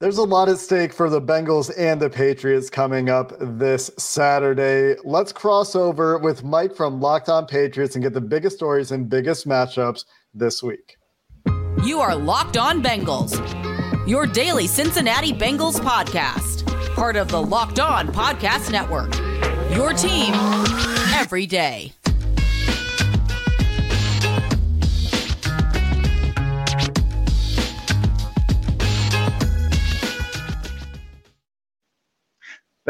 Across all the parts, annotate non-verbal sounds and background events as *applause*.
There's a lot at stake for the Bengals and the Patriots coming up this Saturday. Let's cross over with Mike from Locked On Patriots and get the biggest stories and biggest matchups this week. You are Locked On Bengals, your daily Cincinnati Bengals podcast, part of the Locked On Podcast Network. Your team every day.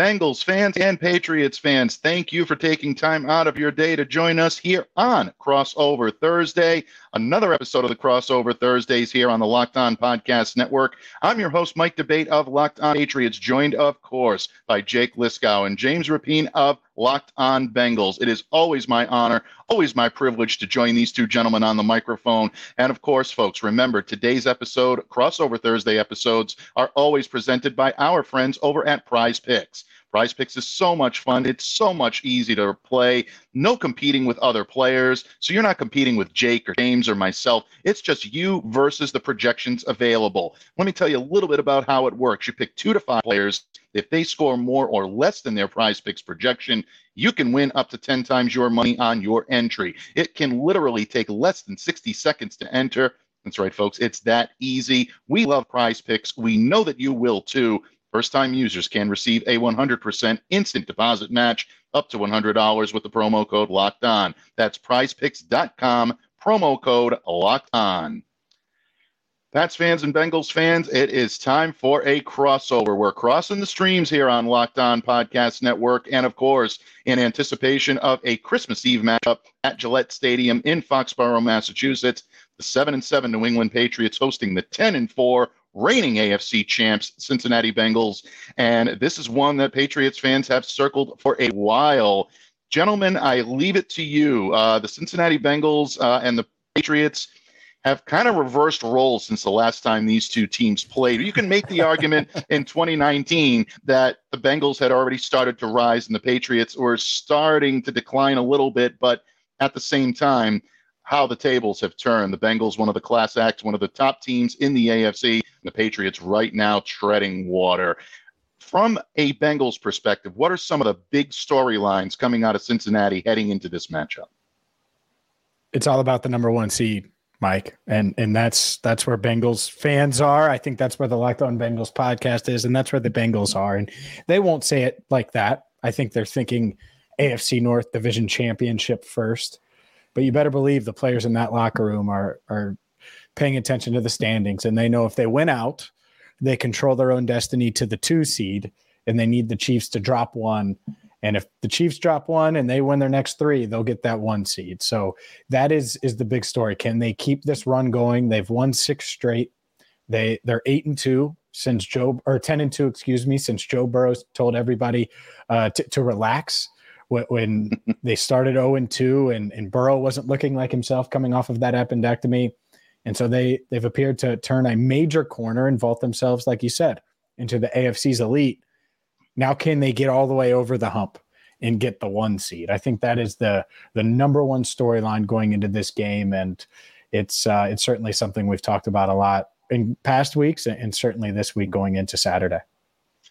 Bengals fans and Patriots fans, thank you for taking time out of your day to join us here on Crossover Thursday. Another episode of the Crossover Thursdays here on the Locked On Podcast Network. I'm your host, Mike D'Abate of Locked On Patriots, joined, of course, by Jake Liscow and James Rapien of Locked On Bengals. It is always my honor, always my privilege to join these two gentlemen on the microphone. And of course, folks, remember today's episode, Crossover Thursday episodes, are always presented by our friends over at Prize Picks. Prize Picks is so much fun. It's so much easy to play. No competing with other players. So you're not competing with Jake or James or myself. It's just you versus the projections available. Let me tell you a little bit about how it works. You pick two to five players. If they score more or less than their prize picks projection, you can win up to 10 times your money on your entry. It can literally take less than 60 seconds to enter. That's right, folks. It's that easy. We love prize picks. We know that you will too. First time users can receive a 100% instant deposit match up to $100 with the promo code locked on. That's prizepicks.com, promo code locked on. Pats fans and Bengals fans, it is time for a crossover. We're crossing the streams here on Locked On Podcast Network. And of course, in anticipation of a Christmas Eve matchup at Gillette Stadium in Foxborough, Massachusetts, the 7 and 7 New England Patriots hosting the 10 and 4 reigning AFC champs, Cincinnati Bengals. And this is one that Patriots fans have circled for a while. Gentlemen, I leave it to you. Uh, the Cincinnati Bengals uh, and the Patriots have kind of reversed roles since the last time these two teams played. You can make the *laughs* argument in 2019 that the Bengals had already started to rise and the Patriots were starting to decline a little bit, but at the same time, how the tables have turned. The Bengals, one of the class acts, one of the top teams in the AFC. The Patriots right now treading water. From a Bengals perspective, what are some of the big storylines coming out of Cincinnati heading into this matchup? It's all about the number one seed, Mike, and and that's that's where Bengals fans are. I think that's where the Locked On Bengals podcast is, and that's where the Bengals are. And they won't say it like that. I think they're thinking AFC North Division Championship first. But you better believe the players in that locker room are are paying attention to the standings and they know if they win out, they control their own destiny to the two seed and they need the Chiefs to drop one. And if the Chiefs drop one and they win their next three, they'll get that one seed. So that is is the big story. Can they keep this run going? They've won six straight. They they're eight and two since Joe or ten and two, excuse me, since Joe Burrow's told everybody uh, to, to relax when *laughs* they started 0 and 2 and, and Burrow wasn't looking like himself coming off of that appendectomy. And so they they've appeared to turn a major corner and vault themselves, like you said, into the AFC's elite. Now can they get all the way over the hump and get the one seed? I think that is the the number one storyline going into this game. And it's uh, it's certainly something we've talked about a lot in past weeks and certainly this week going into Saturday.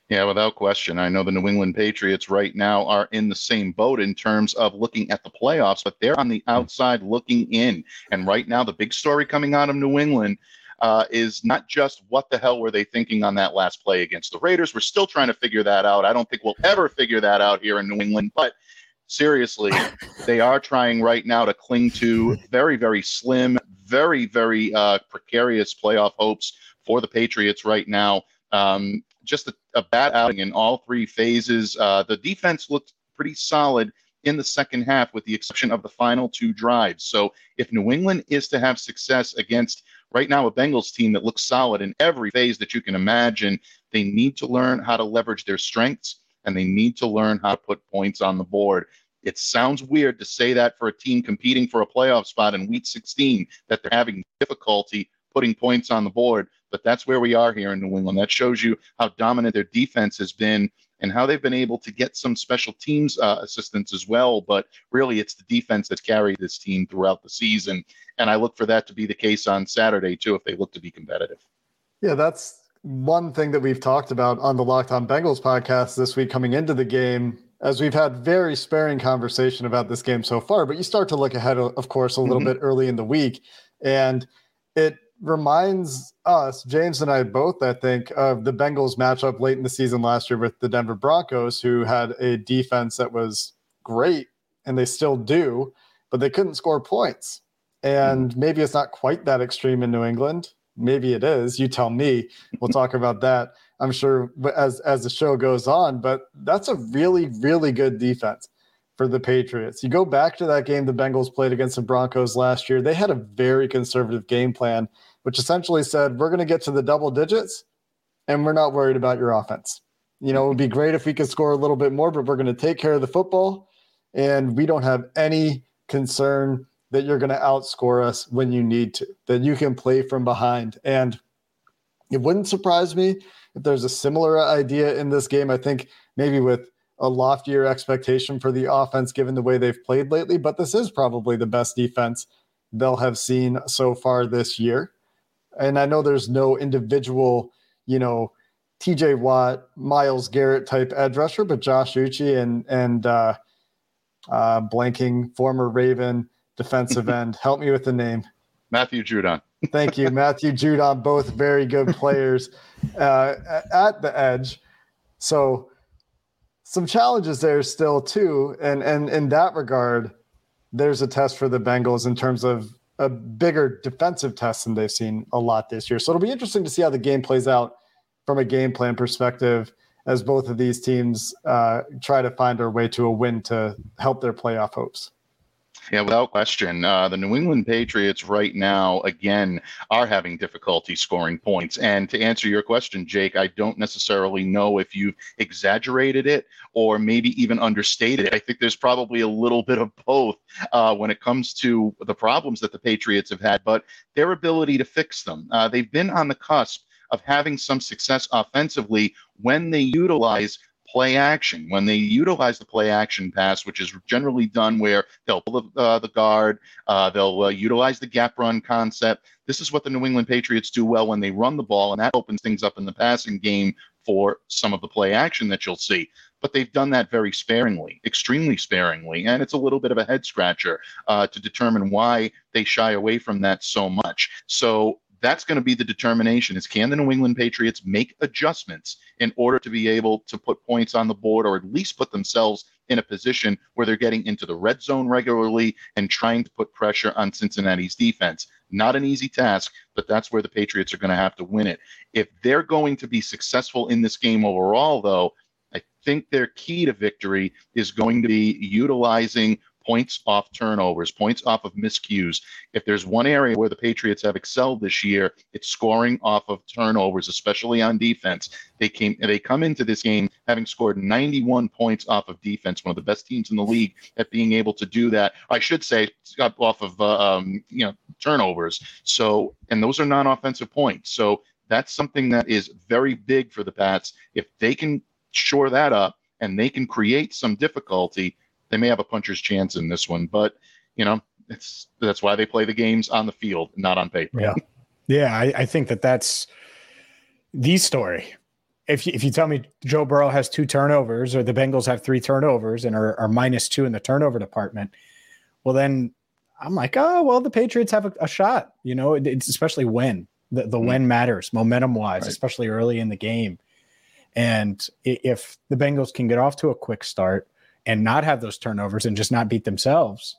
Yeah, without question. I know the New England Patriots right now are in the same boat in terms of looking at the playoffs, but they're on the hmm. outside looking in. And right now, the big story coming out of New England uh, is not just what the hell were they thinking on that last play against the Raiders. We're still trying to figure that out. I don't think we'll ever figure that out here in New England, but seriously, *coughs* they are trying right now to cling to very, very slim, very, very uh, precarious playoff hopes for the Patriots right now. Um, just a, a bad outing in all three phases. Uh, the defense looked pretty solid in the second half, with the exception of the final two drives. So if New England is to have success against right now a Bengals team that looks solid in every phase that you can imagine, they need to learn how to leverage their strengths and they need to learn how to put points on the board. It sounds weird to say that for a team competing for a playoff spot in week 16 that they're having difficulty putting points on the board, but that's where we are here in New England. That shows you how dominant their defense has been and how they've been able to get some special teams uh, assistance as well. But really, it's the defense that's carried this team throughout the season. And I look for that to be the case on Saturday, too, if they look to be competitive. Yeah, that's one thing that we've talked about on the Locked On Bengals podcast this week coming into the game, as we've had very sparing conversation about this game so far. But you start to look ahead, of course, a little mm-hmm. bit early in the week. And it reminds us, James and I both, I think, of the Bengals matchup late in the season last year with the Denver Broncos, who had a defense that was great and they still do, but they couldn't score points. And mm-hmm. maybe it's not quite that extreme in New England. Maybe it is. You tell me. We'll talk about that. I'm sure as as the show goes on, but that's a really really good defense for the Patriots. You go back to that game the Bengals played against the Broncos last year. They had a very conservative game plan which essentially said, we're going to get to the double digits and we're not worried about your offense. You know, it would be great if we could score a little bit more, but we're going to take care of the football. And we don't have any concern that you're going to outscore us when you need to, that you can play from behind. And it wouldn't surprise me if there's a similar idea in this game. I think maybe with a loftier expectation for the offense given the way they've played lately, but this is probably the best defense they'll have seen so far this year and I know there's no individual, you know, TJ Watt, Myles Garrett type edge rusher, but Josh Uche and and uh, uh, blanking former Raven defensive *laughs* end. Help me with the name. Matthew Judon. Thank you, Matthew Judon. Both very good *laughs* players uh, at the edge. So some challenges there still too, and and in that regard, there's a test for the Bengals in terms of a bigger defensive test than they've seen a lot this year. So it'll be interesting to see how the game plays out from a game plan perspective as both of these teams uh, try to find their way to a win to help their playoff hopes. Yeah, without question. Uh, the New England Patriots right now, again, are having difficulty scoring points. And to answer your question, Jake, I don't necessarily know if you've exaggerated it or maybe even understated it. I think there's probably a little bit of both uh, when it comes to the problems that the Patriots have had, but their ability to fix them. Uh, they've been on the cusp of having some success offensively when they utilize play action. When they utilize the play action pass, which is generally done where they'll pull the, uh, the guard, uh, they'll uh, utilize the gap run concept. This is what the New England Patriots do well when they run the ball, and that opens things up in the passing game for some of the play action that you'll see. But they've done that very sparingly, extremely sparingly, and it's a little bit of a head scratcher uh, to determine why they shy away from that so much. So that's going to be the determination is can the New England Patriots make adjustments in order to be able to put points on the board or at least put themselves in a position where they're getting into the red zone regularly and trying to put pressure on Cincinnati's defense. Not an easy task, but that's where the Patriots are going to have to win it. If they're going to be successful in this game overall, though, I think their key to victory is going to be utilizing points off turnovers, points off of miscues. If there's one area where the Patriots have excelled this year, it's scoring off of turnovers, especially on defense. They came they come into this game having scored 91 points off of defense, one of the best teams in the league at being able to do that. I should say off of uh, um, you know turnovers. So and those are non-offensive points. So that's something that is very big for the Pats. If they can shore that up and they can create some difficulty, they may have a puncher's chance in this one, but you know, it's that's why they play the games on the field, not on paper. Yeah, yeah. I, I think that that's the story. If you, if you tell me Joe Burrow has two turnovers or the Bengals have three turnovers and are, are minus two in the turnover department, well then I'm like, oh well, the Patriots have a, a shot. You know, it, it's especially when the, the mm-hmm. when matters, momentum wise, right. especially early in the game. And if the Bengals can get off to a quick start, and not have those turnovers and just not beat themselves.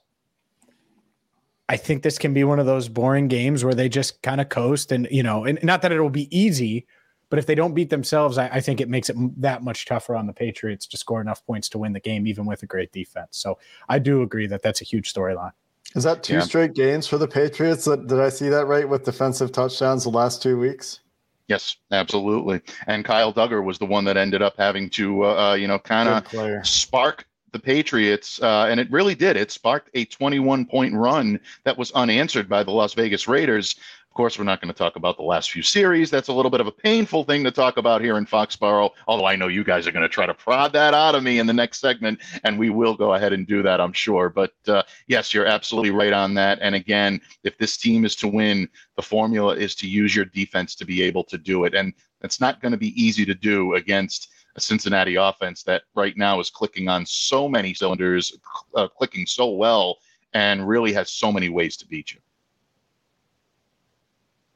I think this can be one of those boring games where they just kind of coast and, you know, and not that it'll be easy, but if they don't beat themselves, I, I, think it makes it that much tougher on the Patriots to score enough points to win the game, even with a great defense. So I do agree that that's a huge storyline. Is that two yeah. straight games for the Patriots? Did I see that right with defensive touchdowns the last two weeks? Yes, absolutely. And Kyle Dugger was the one that ended up having to, uh, uh you know, kind of spark the Patriots, uh, and it really did. It sparked a 21 point run that was unanswered by the Las Vegas Raiders. Of course, we're not going to talk about the last few series. That's a little bit of a painful thing to talk about here in Foxborough, although I know you guys are going to try to prod that out of me in the next segment, and we will go ahead and do that, I'm sure. But uh, yes, you're absolutely right on that. And again, if this team is to win, the formula is to use your defense to be able to do it. And it's not going to be easy to do against Cincinnati offense that right now is clicking on so many cylinders, uh, clicking so well, and really has so many ways to beat you.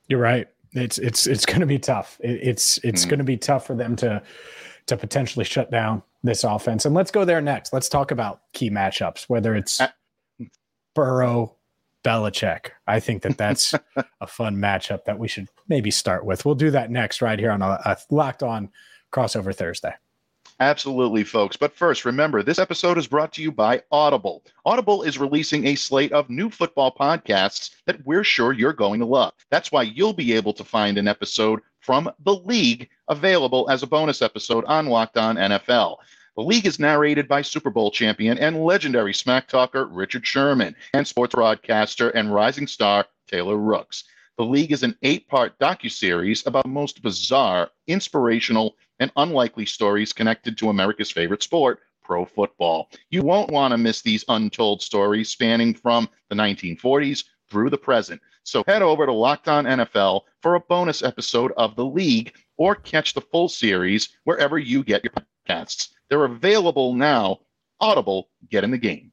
You're right. It's it's it's going to be tough. It, it's it's mm-hmm. going to be tough for them to to potentially shut down this offense. And let's go there next. Let's talk about key matchups, whether it's uh, Burrow, Belichick. I think that *laughs* that's a fun matchup that we should maybe start with. We'll do that next, right here on a, a Locked On Crossover Thursday. Absolutely, folks. But first, remember this episode is brought to you by Audible. Audible is releasing a slate of new football podcasts that we're sure you're going to love. That's why you'll be able to find an episode from The League available as a bonus episode on Locked On NFL. The league is narrated by Super Bowl champion and legendary smack talker Richard Sherman and sports broadcaster and rising star Taylor Rooks. The League is an eight-part docu-series about most bizarre, inspirational, and unlikely stories connected to America's favorite sport, pro football. You won't want to miss these untold stories spanning from the 1940s through the present. So head over to Locked On NFL for a bonus episode of The League or catch the full series wherever you get your podcasts. They're available now. Audible, get in the game.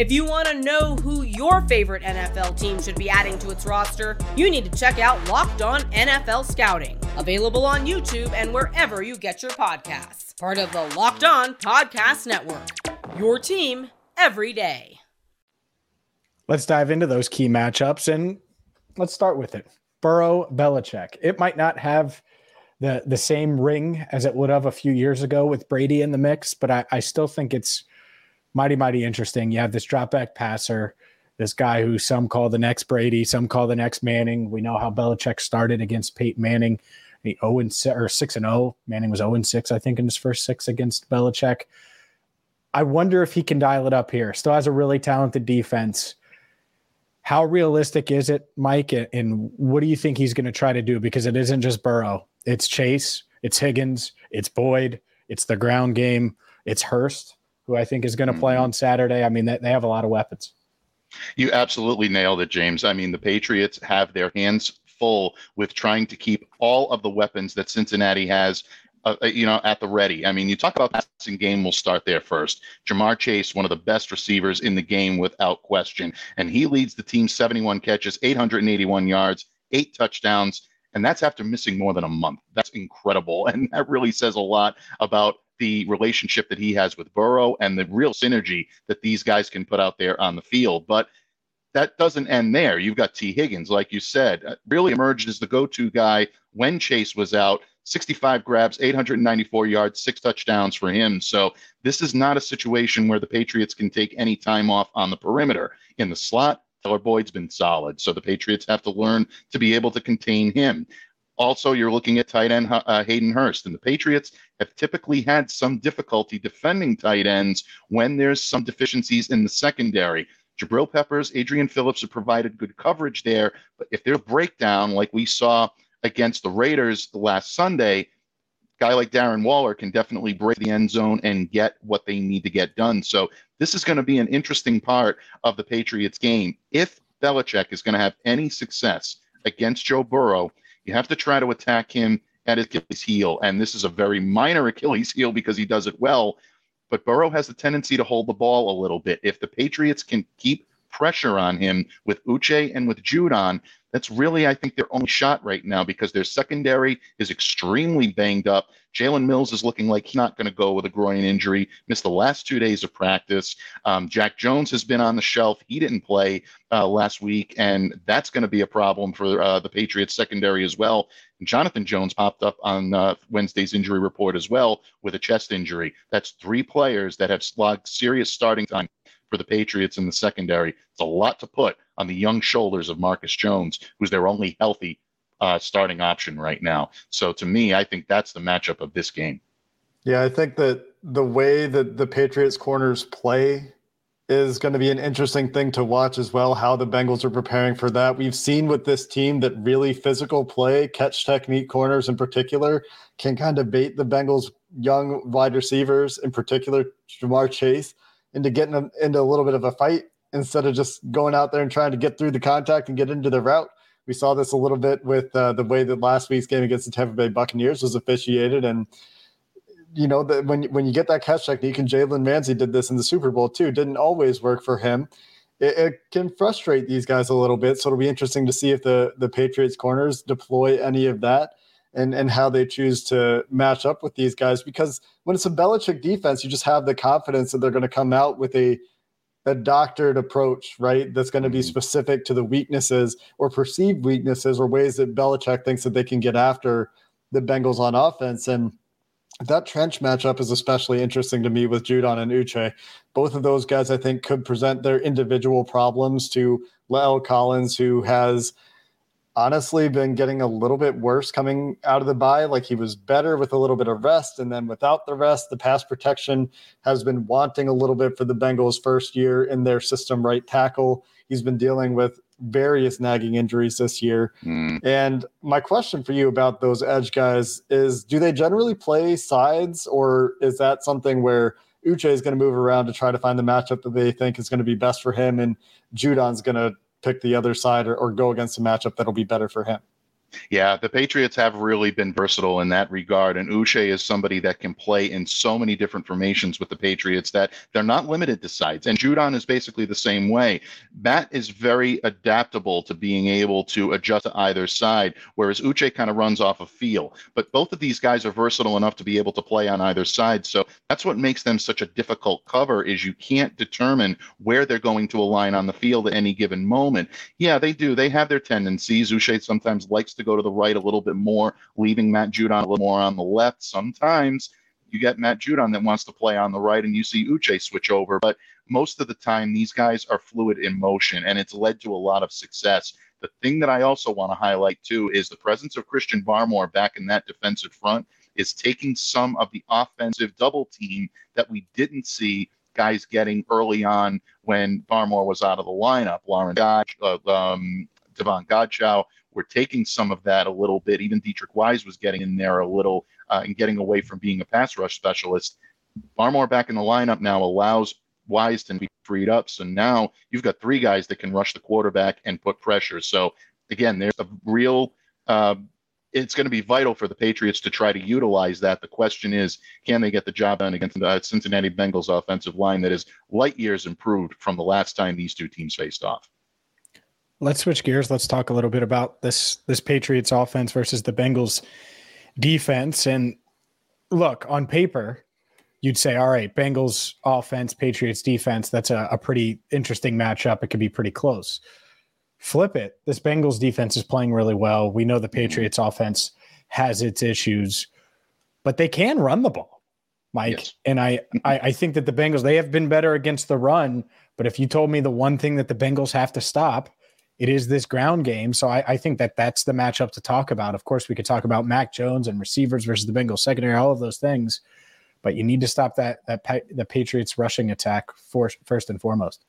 If you want to know who your favorite NFL team should be adding to its roster, you need to check out Locked On NFL Scouting, available on YouTube and wherever you get your podcasts. Part of the Locked On Podcast Network. Your team every day. Let's dive into those key matchups and let's start with it. Burrow Belichick. It might not have the the same ring as it would have a few years ago with Brady in the mix, but I, I still think it's mighty, mighty interesting. You have this drop back passer, this guy who some call the next Brady, some call the next Manning. We know how Belichick started against Peyton Manning. The 0 and 6 or 6 and 0. Manning was 0 and 6, I think, in his first six against Belichick. I wonder if he can dial it up here. Still has a really talented defense. How realistic is it, Mike? And what do you think he's going to try to do? Because it isn't just Burrow, it's Chase, it's Higgins, it's Boyd, it's the ground game, it's Hurst who I think is going to play mm-hmm. on Saturday. I mean, they, they have a lot of weapons. You absolutely nailed it, James. I mean, the Patriots have their hands full with trying to keep all of the weapons that Cincinnati has uh, uh you know, at the ready. I mean, you talk about passing game, we'll start there first. Ja'Marr Chase, one of the best receivers in the game without question. And he leads the team 71 catches, 881 yards, eight touchdowns. And that's after missing more than a month. That's incredible. *laughs* And that really says a lot about the relationship that he has with Burrow and the real synergy that these guys can put out there on the field. But that doesn't end there. You've got Tee Higgins, like you said, uh, really emerged as the go to guy when Chase was out. 65 grabs, 894 yards, six touchdowns for him. So this is not a situation where the Patriots can take any time off on the perimeter. In the slot, Tyler Boyd's been solid. So the Patriots have to learn to be able to contain him. Also, you're looking at tight end uh, Hayden Hurst, and the Patriots have typically had some difficulty defending tight ends when there's some deficiencies in the secondary. Jabril Peppers, Adrian Phillips have provided good coverage there, but if there's a breakdown like we saw against the Raiders last Sunday, guy like Darren Waller can definitely break the end zone and get what they need to get done. So this is going to be an interesting part of the Patriots game. If Belichick is going to have any success against Joe Burrow, you have to try to attack him at his Achilles heel. And this is a very minor Achilles heel because he does it well. But Burrow has the tendency to hold the ball a little bit. If the Patriots can keep pressure on him with Uche and with Judon, that's really, I think, their only shot right now because their secondary is extremely banged up. Jalen Mills is looking like he's not going to go with a groin injury, missed the last two days of practice. Um, Jack Jones has been on the shelf. He didn't play uh, last week, and that's going to be a problem for uh, the Patriots secondary as well. Jonathan Jones popped up on uh, Wednesday's injury report as well with a chest injury. That's three players that have slogged serious starting time for the Patriots in the secondary. It's a lot to put on the young shoulders of Marcus Jones, who's their only healthy uh, starting option right now. So to me, I think that's the matchup of this game. Yeah, I think that the way that the Patriots corners play is going to be an interesting thing to watch as well, how the Bengals are preparing for that. We've seen with this team that really physical play, catch technique corners in particular, can kind of bait the Bengals' young wide receivers, in particular, Ja'Marr Chase, into getting them into a little bit of a fight instead of just going out there and trying to get through the contact and get into the route. We saw this a little bit with uh, the way that last week's game against the Tampa Bay Buccaneers was officiated, and you know that when when you get that catch technique, and Jalen Ramsey did this in the Super Bowl too, didn't always work for him. It, it, can frustrate these guys a little bit. So it'll be interesting to see if the the Patriots corners deploy any of that and and how they choose to match up with these guys. Because when it's a Belichick defense, you just have the confidence that they're going to come out with a a doctored approach, right? That's going to be mm-hmm. specific to the weaknesses or perceived weaknesses or ways that Belichick thinks that they can get after the Bengals on offense. And that trench matchup is especially interesting to me with Judon and Uche. Both of those guys, I think, could present their individual problems to La'el Collins, who has – honestly been getting a little bit worse coming out of the bye. Like he was better with a little bit of rest, and then without the rest, the pass protection has been wanting a little bit for the Bengals' first year in their system right tackle. He's been dealing with various nagging injuries this year. Mm. And my question for you about those edge guys is do they generally play sides, or is that something where Uche is going to move around to try to find the matchup that they think is going to be best for him, and Judon's going to pick the other side or, or go against a matchup that'll be better for him. Yeah, the Patriots have really been versatile in that regard. And Uche is somebody that can play in so many different formations with the Patriots that they're not limited to sides. And Judon is basically the same way. Matt is very adaptable to being able to adjust to either side, whereas Uche kind of runs off a feel. But both of these guys are versatile enough to be able to play on either side. So that's what makes them such a difficult cover is you can't determine where they're going to align on the field at any given moment. Yeah, they do. They have their tendencies. Uche sometimes likes to go to the right a little bit more, leaving Matt Judon a little more on the left. Sometimes you get Matt Judon that wants to play on the right, and you see Uche switch over. But most of the time, these guys are fluid in motion, and it's led to a lot of success. The thing that I also want to highlight too is the presence of Christian Barmore back in that defensive front is taking some of the offensive double team that we didn't see guys getting early on when Barmore was out of the lineup. Lauren Dodge, uh, um, Davon Godchaux we're taking some of that a little bit. Even Deatrich Wise was getting in there a little uh, and getting away from being a pass rush specialist. Barmore back in the lineup now allows Wise to be freed up. So now you've got three guys that can rush the quarterback and put pressure. So again, there's a real. Uh, it's going to be vital for the Patriots to try to utilize that. The question is, can they get the job done against the Cincinnati Bengals offensive line that is light years improved from the last time these two teams faced off? Let's switch gears. Let's talk a little bit about this this Patriots offense versus the Bengals defense. And look, on paper, you'd say, all right, Bengals offense, Patriots defense, that's a, a pretty interesting matchup. It could be pretty close. Flip it. This Bengals defense is playing really well. We know the Patriots offense has its issues, but they can run the ball, Mike. Yes. And I, I I think that the Bengals, they have been better against the run. But if you told me the one thing that the Bengals have to stop it is this ground game. So I, I, think that that's the matchup to talk about. Of course, we could talk about Mac Jones and receivers versus the Bengals secondary, all of those things, but you need to stop that that the Patriots rushing attack for, first and foremost.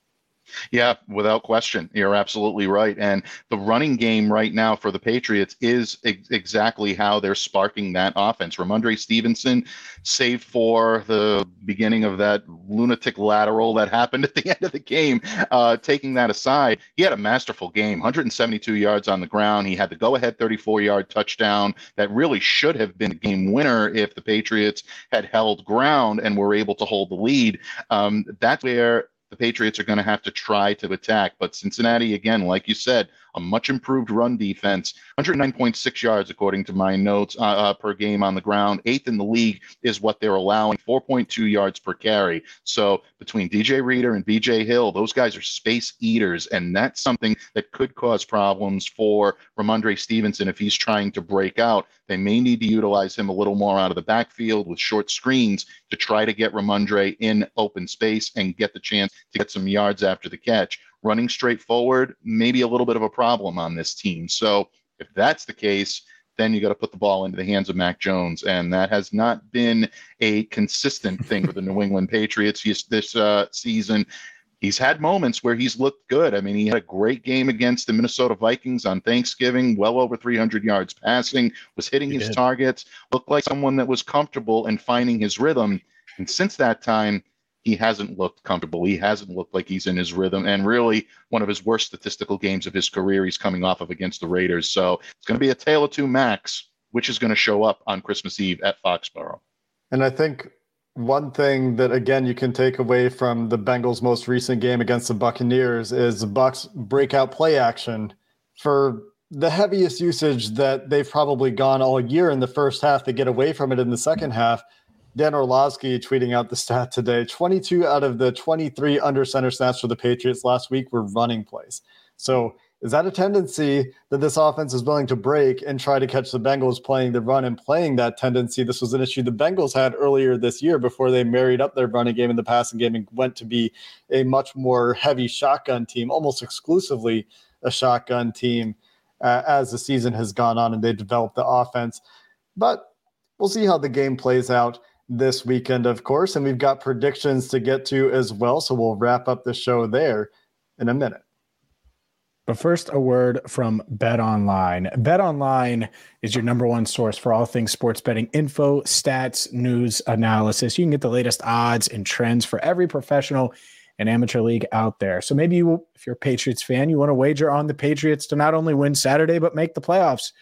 Yeah, without question. You're absolutely right. And the running game right now for the Patriots is ex- exactly how they're sparking that offense. Rhamondre Stevenson, save for the beginning of that lunatic lateral that happened at the *laughs* end of the game, uh, taking that aside, he had a masterful game 172 yards on the ground. He had the go ahead 34 yard touchdown that really should have been a game winner if the Patriots had held ground and were able to hold the lead. Um, that's where the Patriots are going to have to try to attack. But Cincinnati, again, like you said, a much improved run defense, 109.6 yards according to my notes uh, uh, per game on the ground. Eighth in the league is what they're allowing, 4.2 yards per carry. So between DJ Reader and BJ Hill, those guys are space eaters, and that's something that could cause problems for Rhamondre Stevenson if he's trying to break out. They may need to utilize him a little more out of the backfield with short screens to try to get Rhamondre in open space and get the chance to get some yards after the catch. Running straight forward, maybe a little bit of a problem on this team. So if that's the case, then you got to put the ball into the hands of Mac Jones, and that has not been a consistent thing for the New England Patriots this uh, season. He's had moments where he's looked good. I mean, he had a great game against the Minnesota Vikings on Thanksgiving, well over 300 yards passing, was hitting he his did. targets, looked like someone that was comfortable and finding his rhythm. And since that time, he hasn't looked comfortable. He hasn't looked like he's in his rhythm. And really, one of his worst statistical games of his career, he's coming off of against the Raiders. So it's going to be a tale of two Macs, which is going to show up on Christmas Eve at Foxborough. And I think one thing that again you can take away from the Bengals' most recent game against the Buccaneers is the Bucs breakout play action for the heaviest usage that they've probably gone all year in the first half. They get away from it in the second half. Dan Orlovsky tweeting out the stat today 22 out of the 23 under center snaps for the Patriots last week were running plays. So, is that a tendency that this offense is willing to break and try to catch the Bengals playing the run and playing that tendency? This was an issue the Bengals had earlier this year before they married up their running game and the passing game and went to be a much more heavy shotgun team, almost exclusively a shotgun team uh, as the season has gone on and they developed the offense. But we'll see how the game plays out this weekend, of course. And we've got predictions to get to as well. So we'll wrap up the show there in a minute. But first, a word from Bet Online. Bet Online is your number one source for all things sports betting info, stats, news, analysis. You can get the latest odds and trends for every professional and amateur league out there. So maybe you, if you're a Patriots fan, you want to wager on the Patriots to not only win Saturday, but make the playoffs.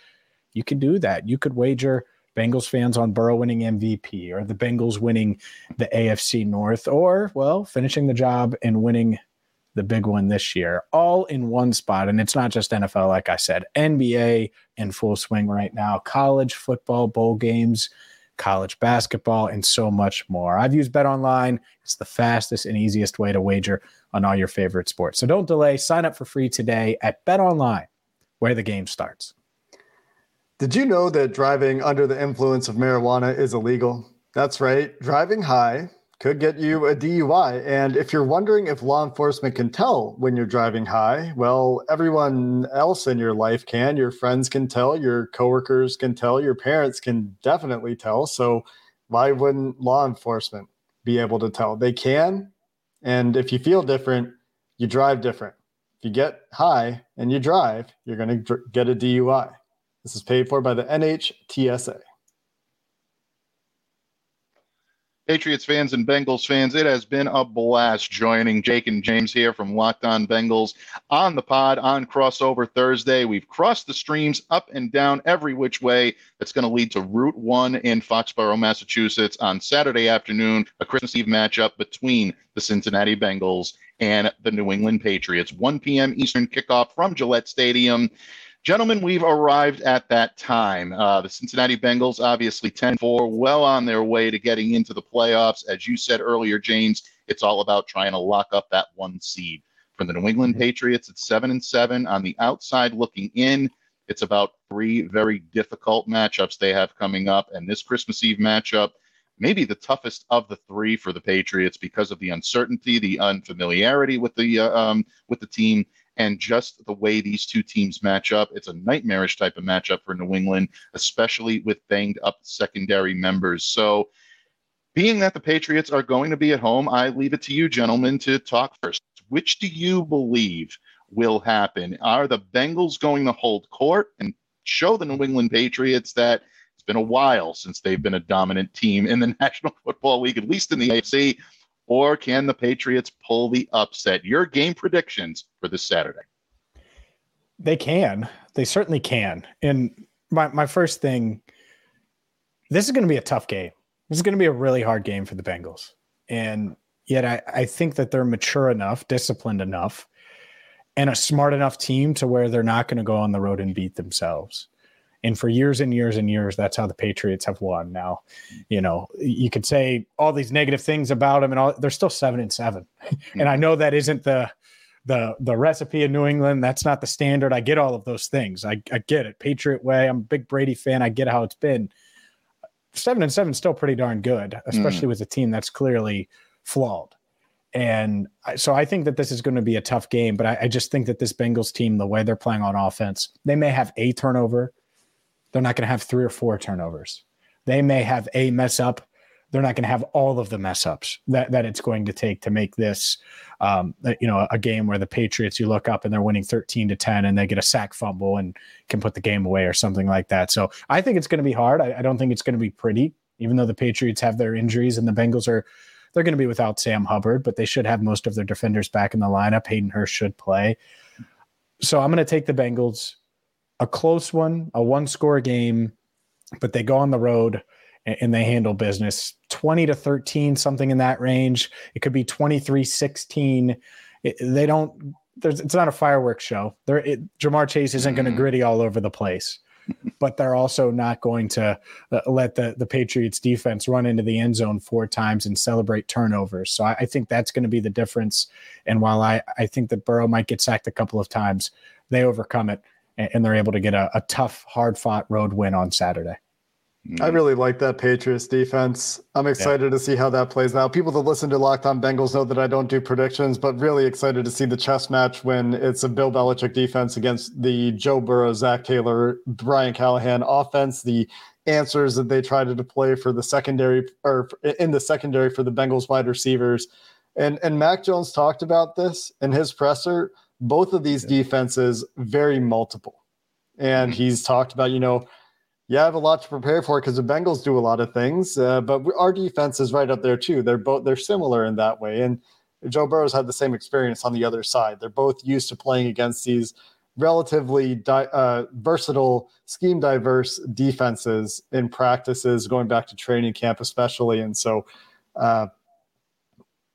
You can do that. You could wager Bengals fans on Burrow winning MVP or the Bengals winning the AFC North or, well, finishing the job and winning the big one this year, all in one spot. And it's not just NFL, like I said, NBA in full swing right now, college football, bowl games, college basketball, and so much more. I've used Bet Online. It's the fastest and easiest way to wager on all your favorite sports. So don't delay. Sign up for free today at Bet Online, where the game starts. Did you know that driving under the influence of marijuana is illegal? That's right. Driving high could get you a DUI. And if you're wondering if law enforcement can tell when you're driving high, well, everyone else in your life can. Your friends can tell, your coworkers can tell, your parents can definitely tell. So why wouldn't law enforcement be able to tell? They can. And if you feel different, you drive different. If you get high and you drive, you're going to get a DUI. This is paid for by the NHTSA. Patriots fans and Bengals fans, it has been a blast joining Jake and James here from Locked On Bengals on the pod on Crossover Thursday. We've crossed the streams up and down every which way. That's going to lead to Route 1 in Foxborough, Massachusetts on Saturday afternoon, a Christmas Eve matchup between the Cincinnati Bengals and the New England Patriots. 1 p.m. Eastern kickoff from Gillette Stadium. Gentlemen, we've arrived at that time. Uh, the Cincinnati Bengals, obviously 10 4, well on their way to getting into the playoffs. As you said earlier, James, it's all about trying to lock up that one seed. For the New England mm-hmm. Patriots, it's 7 and 7. On the outside looking in, it's about three very difficult matchups they have coming up. And this Christmas Eve matchup, maybe the toughest of the three for the Patriots because of the uncertainty, the unfamiliarity with the uh, um, with the team, and just the way these two teams match up. It's a nightmarish type of matchup for New England, especially with banged up secondary members. So, being that the Patriots are going to be at home, I leave it to you, gentlemen, to talk first. Which do you believe will happen? Are the Bengals going to hold court and show the New England Patriots that it's been a while since they've been a dominant team in the *laughs* National Football League, at least in the AFC? Or can the Patriots pull the upset? Your game predictions for this Saturday. They can. They certainly can. And my, my first thing this is going to be a tough game. This is going to be a really hard game for the Bengals. And Yet I, I think that they're mature enough, disciplined enough, and a smart enough team to where they're not going to go on the road and beat themselves. And for years and years and years, that's how the Patriots have won. Now, you know, you could say all these negative things about them, and all they're still seven and 7 *laughs* and I know that isn't the the the recipe in New England. That's not the standard. I get all of those things. I, I get it. Patriot way. I'm a big Brady fan. I get how it's been. Seven and seven still pretty darn good, especially mm. with a team that's clearly flawed. And so I think that this is going to be a tough game, but I, I, just think that this Bengals team, the way they're playing on offense, they may have a turnover. They're not going to have three or four turnovers. They may have a mess up they're not going to have all of the mess ups that, that it's going to take to make this, um, you know, a game where the Patriots you look up and they're winning 13 to 10 and they get a sack fumble and can put the game away or something like that. So I think it's going to be hard. I, I don't think it's going to be pretty, even though the Patriots have their injuries and the Bengals are, they're going to be without Sam Hubbard, but they should have most of their defenders back in the lineup. Hayden Hurst should play. So I'm going to take the Bengals, a close one, a one score game, but they go on the road and they handle business. 20 to 13 something in that range. It could be 23 16 it, they don't there's it's not a fireworks show. There ja'marr chase isn't going to griddy all over the place *laughs* but they're also not going to uh, let the the patriots defense run into the end zone four times and celebrate turnovers. So i, I think that's going to be the difference. And while i i think that burrow might get sacked a couple of times they overcome it and, and they're able to get a, a tough hard fought road win on saturday I mm. really like that Patriots defense. I'm excited yeah. to see how that plays out. People that listen to Locked On Bengals know that I don't do predictions, but really excited to see the chess match when it's a Bill Belichick defense against the Joe Burrow, Zac Taylor, Brian Callahan offense. The answers that they try to deploy for the secondary or in the secondary for the Bengals wide receivers. And and Mac Jones talked about this in his presser. Both of these yeah. defenses very multiple. And mm-hmm. he's talked about, you know, yeah, I have a lot to prepare for because the Bengals do a lot of things, uh, but our defense is right up there too. They're both they're similar in that way, and Joe Burrow's had the same experience on the other side. They're both used to playing against these relatively di- uh, versatile, scheme diverse defenses in practices, going back to training camp especially, and so uh,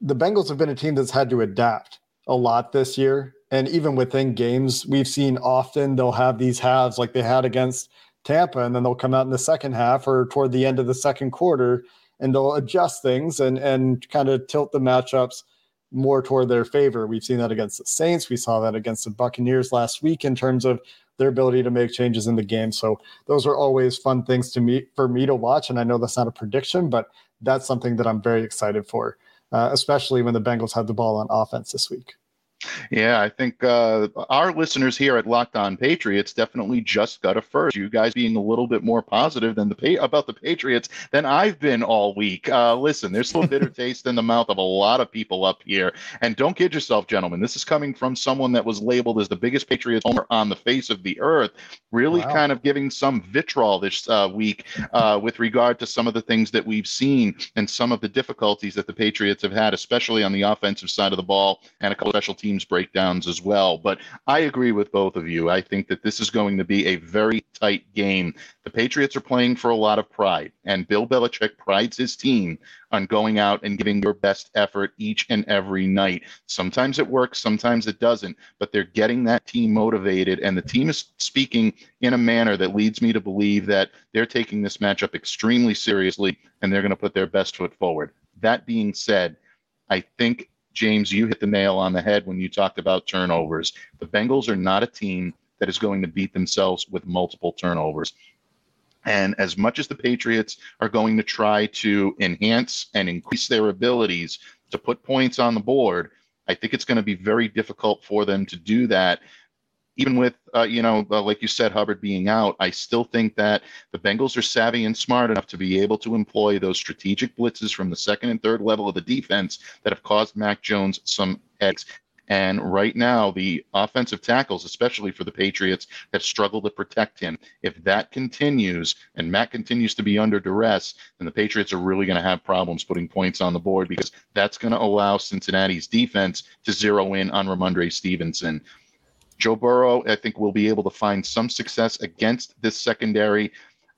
the Bengals have been a team that's had to adapt a lot this year. And even within games, we've seen often they'll have these halves like they had against Tampa, and then they'll come out in the second half or toward the end of the second quarter, and they'll adjust things and and kind of tilt the matchups more toward their favor. We've seen that against the Saints. We saw that against the Buccaneers last week in terms of their ability to make changes in the game. So those are always fun things to me for me to watch. And I know that's not a prediction, but that's something that I'm very excited for, uh, especially when the Bengals have the ball on offense this week. Yeah, I think uh, our listeners here at Locked On Patriots definitely just got a first. You guys being a little bit more positive than the pa- about the Patriots than I've been all week. Uh, listen, there's still a bitter *laughs* taste in the mouth of a lot of people up here, and don't kid yourself, gentlemen. This is coming from someone that was labeled as the biggest Patriots owner on the face of the earth. Really, wow. kind of giving some vitriol this uh, week uh, with regard to some of the things that we've seen and some of the difficulties that the Patriots have had, especially on the offensive side of the ball and a couple special teams teams breakdowns as well. But I agree with both of you. I think that this is going to be a very tight game. The Patriots are playing for a lot of pride, and Bill Belichick prides his team on going out and giving your best effort each and every night. Sometimes it works, sometimes it doesn't, but they're getting that team motivated, and the team is speaking in a manner that leads me to believe that they're taking this matchup extremely seriously and they're going to put their best foot forward. That being said, I think James, you hit the nail on the head when you talked about turnovers. The Bengals are not a team that is going to beat themselves with multiple turnovers. And as much as the Patriots are going to try to enhance and increase their abilities to put points on the board, I think it's going to be very difficult for them to do that even with uh, you know uh, like you said hubbard being out i still think that the bengals are savvy and smart enough to be able to employ those strategic blitzes from the second and third level of the defense that have caused mac jones some headaches and right now, the offensive tackles, especially for the Patriots, have struggled to protect him. If that continues and Matt continues to be under duress, then the Patriots are really going to have problems putting points on the board because that's going to allow Cincinnati's defense to zero in on Rhamondre Stevenson. Joe Burrow, I think, will be able to find some success against this secondary.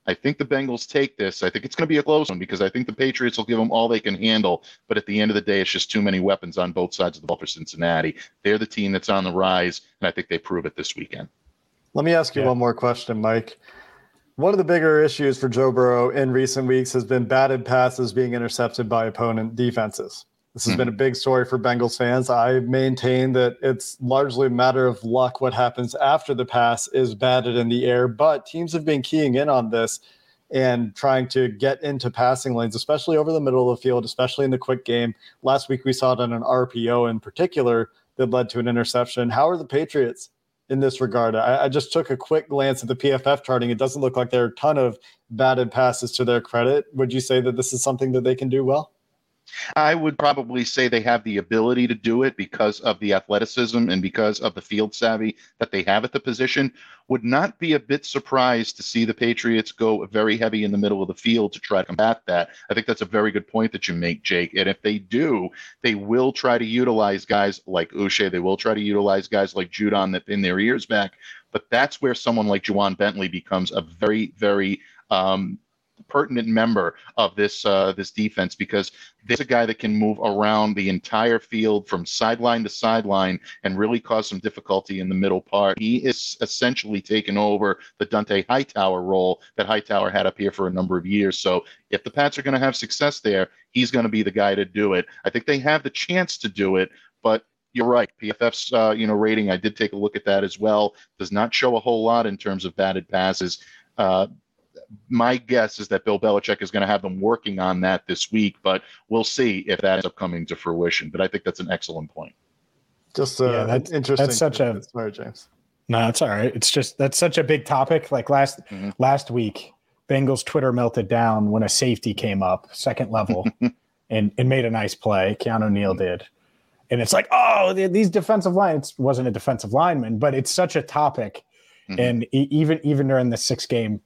I think the Bengals take this. I think it's going to be a close one because I think the Patriots will give them all they can handle. But at the end of the day, it's just too many weapons on both sides of the ball for Cincinnati. They're the team that's on the rise, and I think they prove it this weekend. Let me ask you yeah. one more question, Mike. One of the bigger issues for Joe Burrow in recent weeks has been batted passes being intercepted by opponent defenses. This has mm-hmm. been a big story for Bengals fans. I maintain that it's largely a matter of luck what happens after the pass is batted in the air, but teams have been keying in on this and trying to get into passing lanes, especially over the middle of the field, especially in the quick game. Last week we saw it on an RPO in particular that led to an interception. How are the Patriots in this regard? I, I just took a quick glance at the PFF charting. It doesn't look like there are a ton of batted passes to their credit. Would you say that this is something that they can do well? I would probably say they have the ability to do it because of the athleticism and because of the field savvy that they have at the position. Would not be a bit surprised to see the Patriots go very heavy in the middle of the field to try to combat that. I think that's a very good point that you make, Jake. And if they do, they will try to utilize guys like Uche. They will try to utilize guys like Judon that in their ears back. But that's where someone like Ja'Whaun Bentley becomes a very, very um, pertinent member of this uh, this defense because there's a guy that can move around the entire field from sideline to sideline and really cause some difficulty in the middle part. He is essentially taken over the Dont'a Hightower role that Hightower had up here for a number of years. So if the Pats are going to have success there, he's going to be the guy to do it. I think they have the chance to do it, but you're right. PFF's uh, you know rating, I did take a look at that as well. Does not show a whole lot in terms of batted passes. Uh, my guess is that Bill Belichick is going to have them working on that this week, but we'll see if that ends up coming to fruition. But I think that's an excellent point. Just uh, yeah, that's, interesting. That's such a sorry, James. No, that's all right. It's just that's such a big topic. Like last mm-hmm. last week, Bengals Twitter melted down when a safety came up, second level, *laughs* and and made a nice play. Keanu Neal mm-hmm. did, and it's like, oh, these defensive lines wasn't a defensive lineman, but it's such a topic. Mm-hmm. And even even during the six game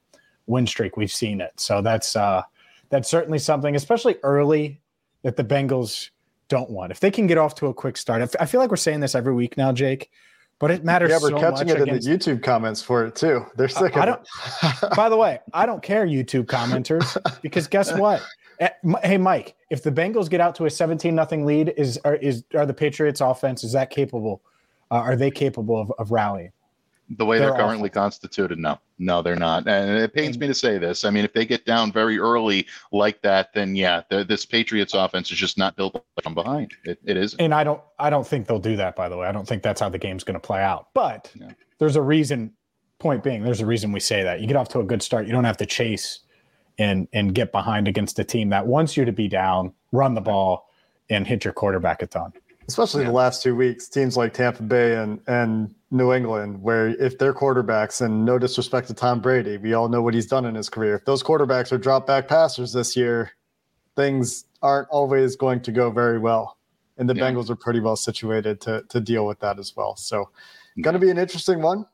win streak we've seen it. So that's uh, that's certainly something, especially early, that the Bengals don't want. If they can get off to a quick start, I feel like we're saying this every week now, Jake, but it matters. Yeah, we're so catching it against... in the YouTube comments for it too. They're sick I, of I it. *laughs* by the way, I don't care, YouTube commenters, because guess *laughs* what? Eh, hey, Mike, if the Bengals get out to a 17 nothing lead, is are, is are the Patriots offense is that capable? Uh, are they capable of, of rallying? The way they're, they're currently awful. constituted. No, no, they're not. And it pains me to say this. I mean, if they get down very early like that, then yeah, this Patriots offense is just not built from behind. It, it is. And I don't, I don't think they'll do that. By the way, I don't think that's how the game's going to play out. But yeah. there's a reason. Point being, there's a reason we say that. You get off to a good start. You don't have to chase and and get behind against a team that wants you to be down, run the ball, and hit your quarterback a ton especially yeah. the last two weeks, teams like Tampa Bay and and New England, where if their quarterbacks, and no disrespect to Tom Brady, we all know what he's done in his career. If those quarterbacks are drop back passers this year, things aren't always going to go very well. And the yeah. Bengals are pretty well situated to to deal with that as well. So, yeah. going to be an interesting one,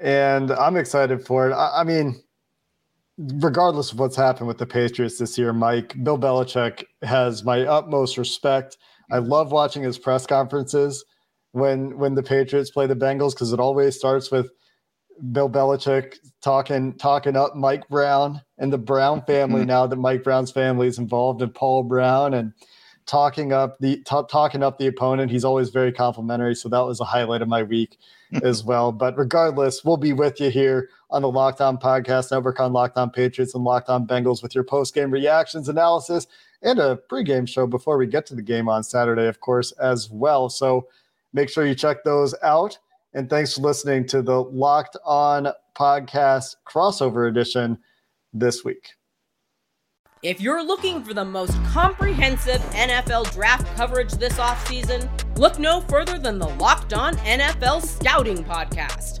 and I'm excited for it. I, I mean regardless of what's happened with the Patriots this year, Mike, Bill Belichick has my utmost respect. I love watching his press conferences when when the Patriots play the Bengals because it always starts with Bill Belichick talking talking up Mike Brown and the Brown family *laughs* now that Mike Brown's family is involved in Paul Brown and talking up the t- talking up the opponent. He's always very complimentary, so that was a highlight of my week *laughs* as well. But regardless, we'll be with you here on the Locked On Podcast Network on Locked On Patriots and Locked On Bengals with your post game reactions, analysis, and a pregame show before we get to the game on Saturday, of course, as well. So make sure you check those out. And thanks for listening to the Locked On Podcast crossover edition this week. If you're looking for the most comprehensive NFL draft coverage this offseason, look no further than the Locked On NFL Scouting Podcast.